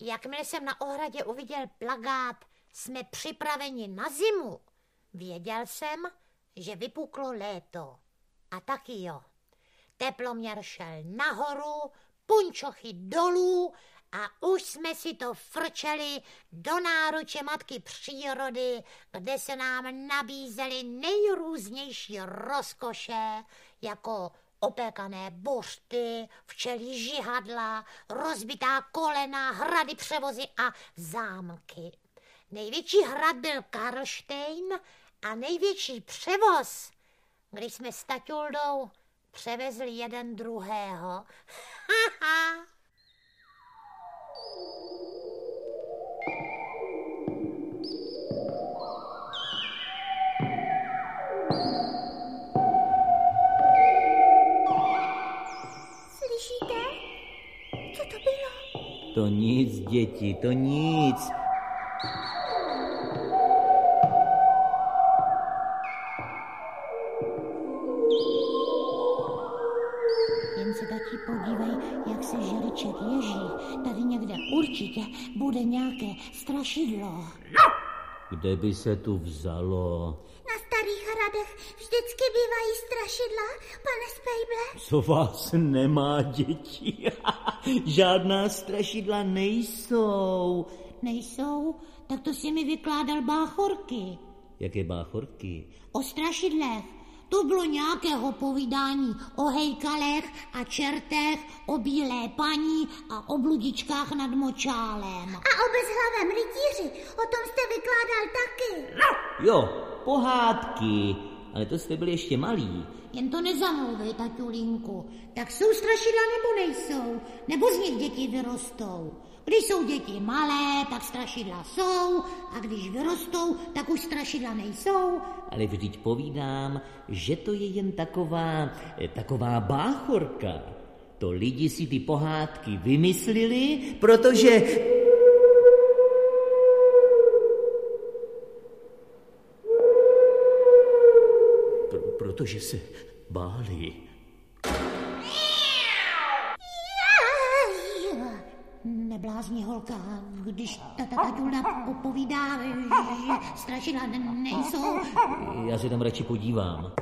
Jakmile jsem na ohradě uviděl plagát Jsme připraveni na zimu, věděl jsem, že vypuklo léto. A taky jo. Teploměr šel nahoru, punčochy dolů a už jsme si to frčeli do náruče matky přírody, kde se nám nabízely nejrůznější rozkoše, jako opékané buřty, včelí žihadla, rozbitá kolena, hrady převozy a zámky. Největší hrad byl Karlštejn a největší převoz, když jsme s Taťuldou převezli jeden druhého. Slyšíte? To nic, děti, to nic. Jen se taky podívej, jak se žeriček ježí. Tady někde určitě bude nějaké strašidlo. Kde by se tu vzalo? Na starých hradech vždycky bývají strašidla, pane Spejble. Co vás nemá, děti? Žádná strašidla nejsou. Nejsou? Tak to si mi vykládal báchorky. Jaké báchorky? O strašidlech. To bylo nějakého povídání o hejkalech a čertech, o bílé paní a o bludičkách nad močálem. A o bezhlavém rytíři, o tom jste vykládal taky. Jo, pohádky. Ale to jste byli ještě malí. Jen to nezamluvej, taťulinku. Tak jsou strašidla nebo nejsou? Nebo z nich děti vyrostou? Když jsou děti malé, tak strašidla jsou, a když vyrostou, tak už strašidla nejsou. Ale vždyť povídám, že to je jen taková, taková báchorka. To lidi si ty pohádky vymysleli, protože... Pro, protože se báli. Neblázní holka, když ta ta taťulda popovídá, že strašidla ne- nejsou. Já se tam radši podívám.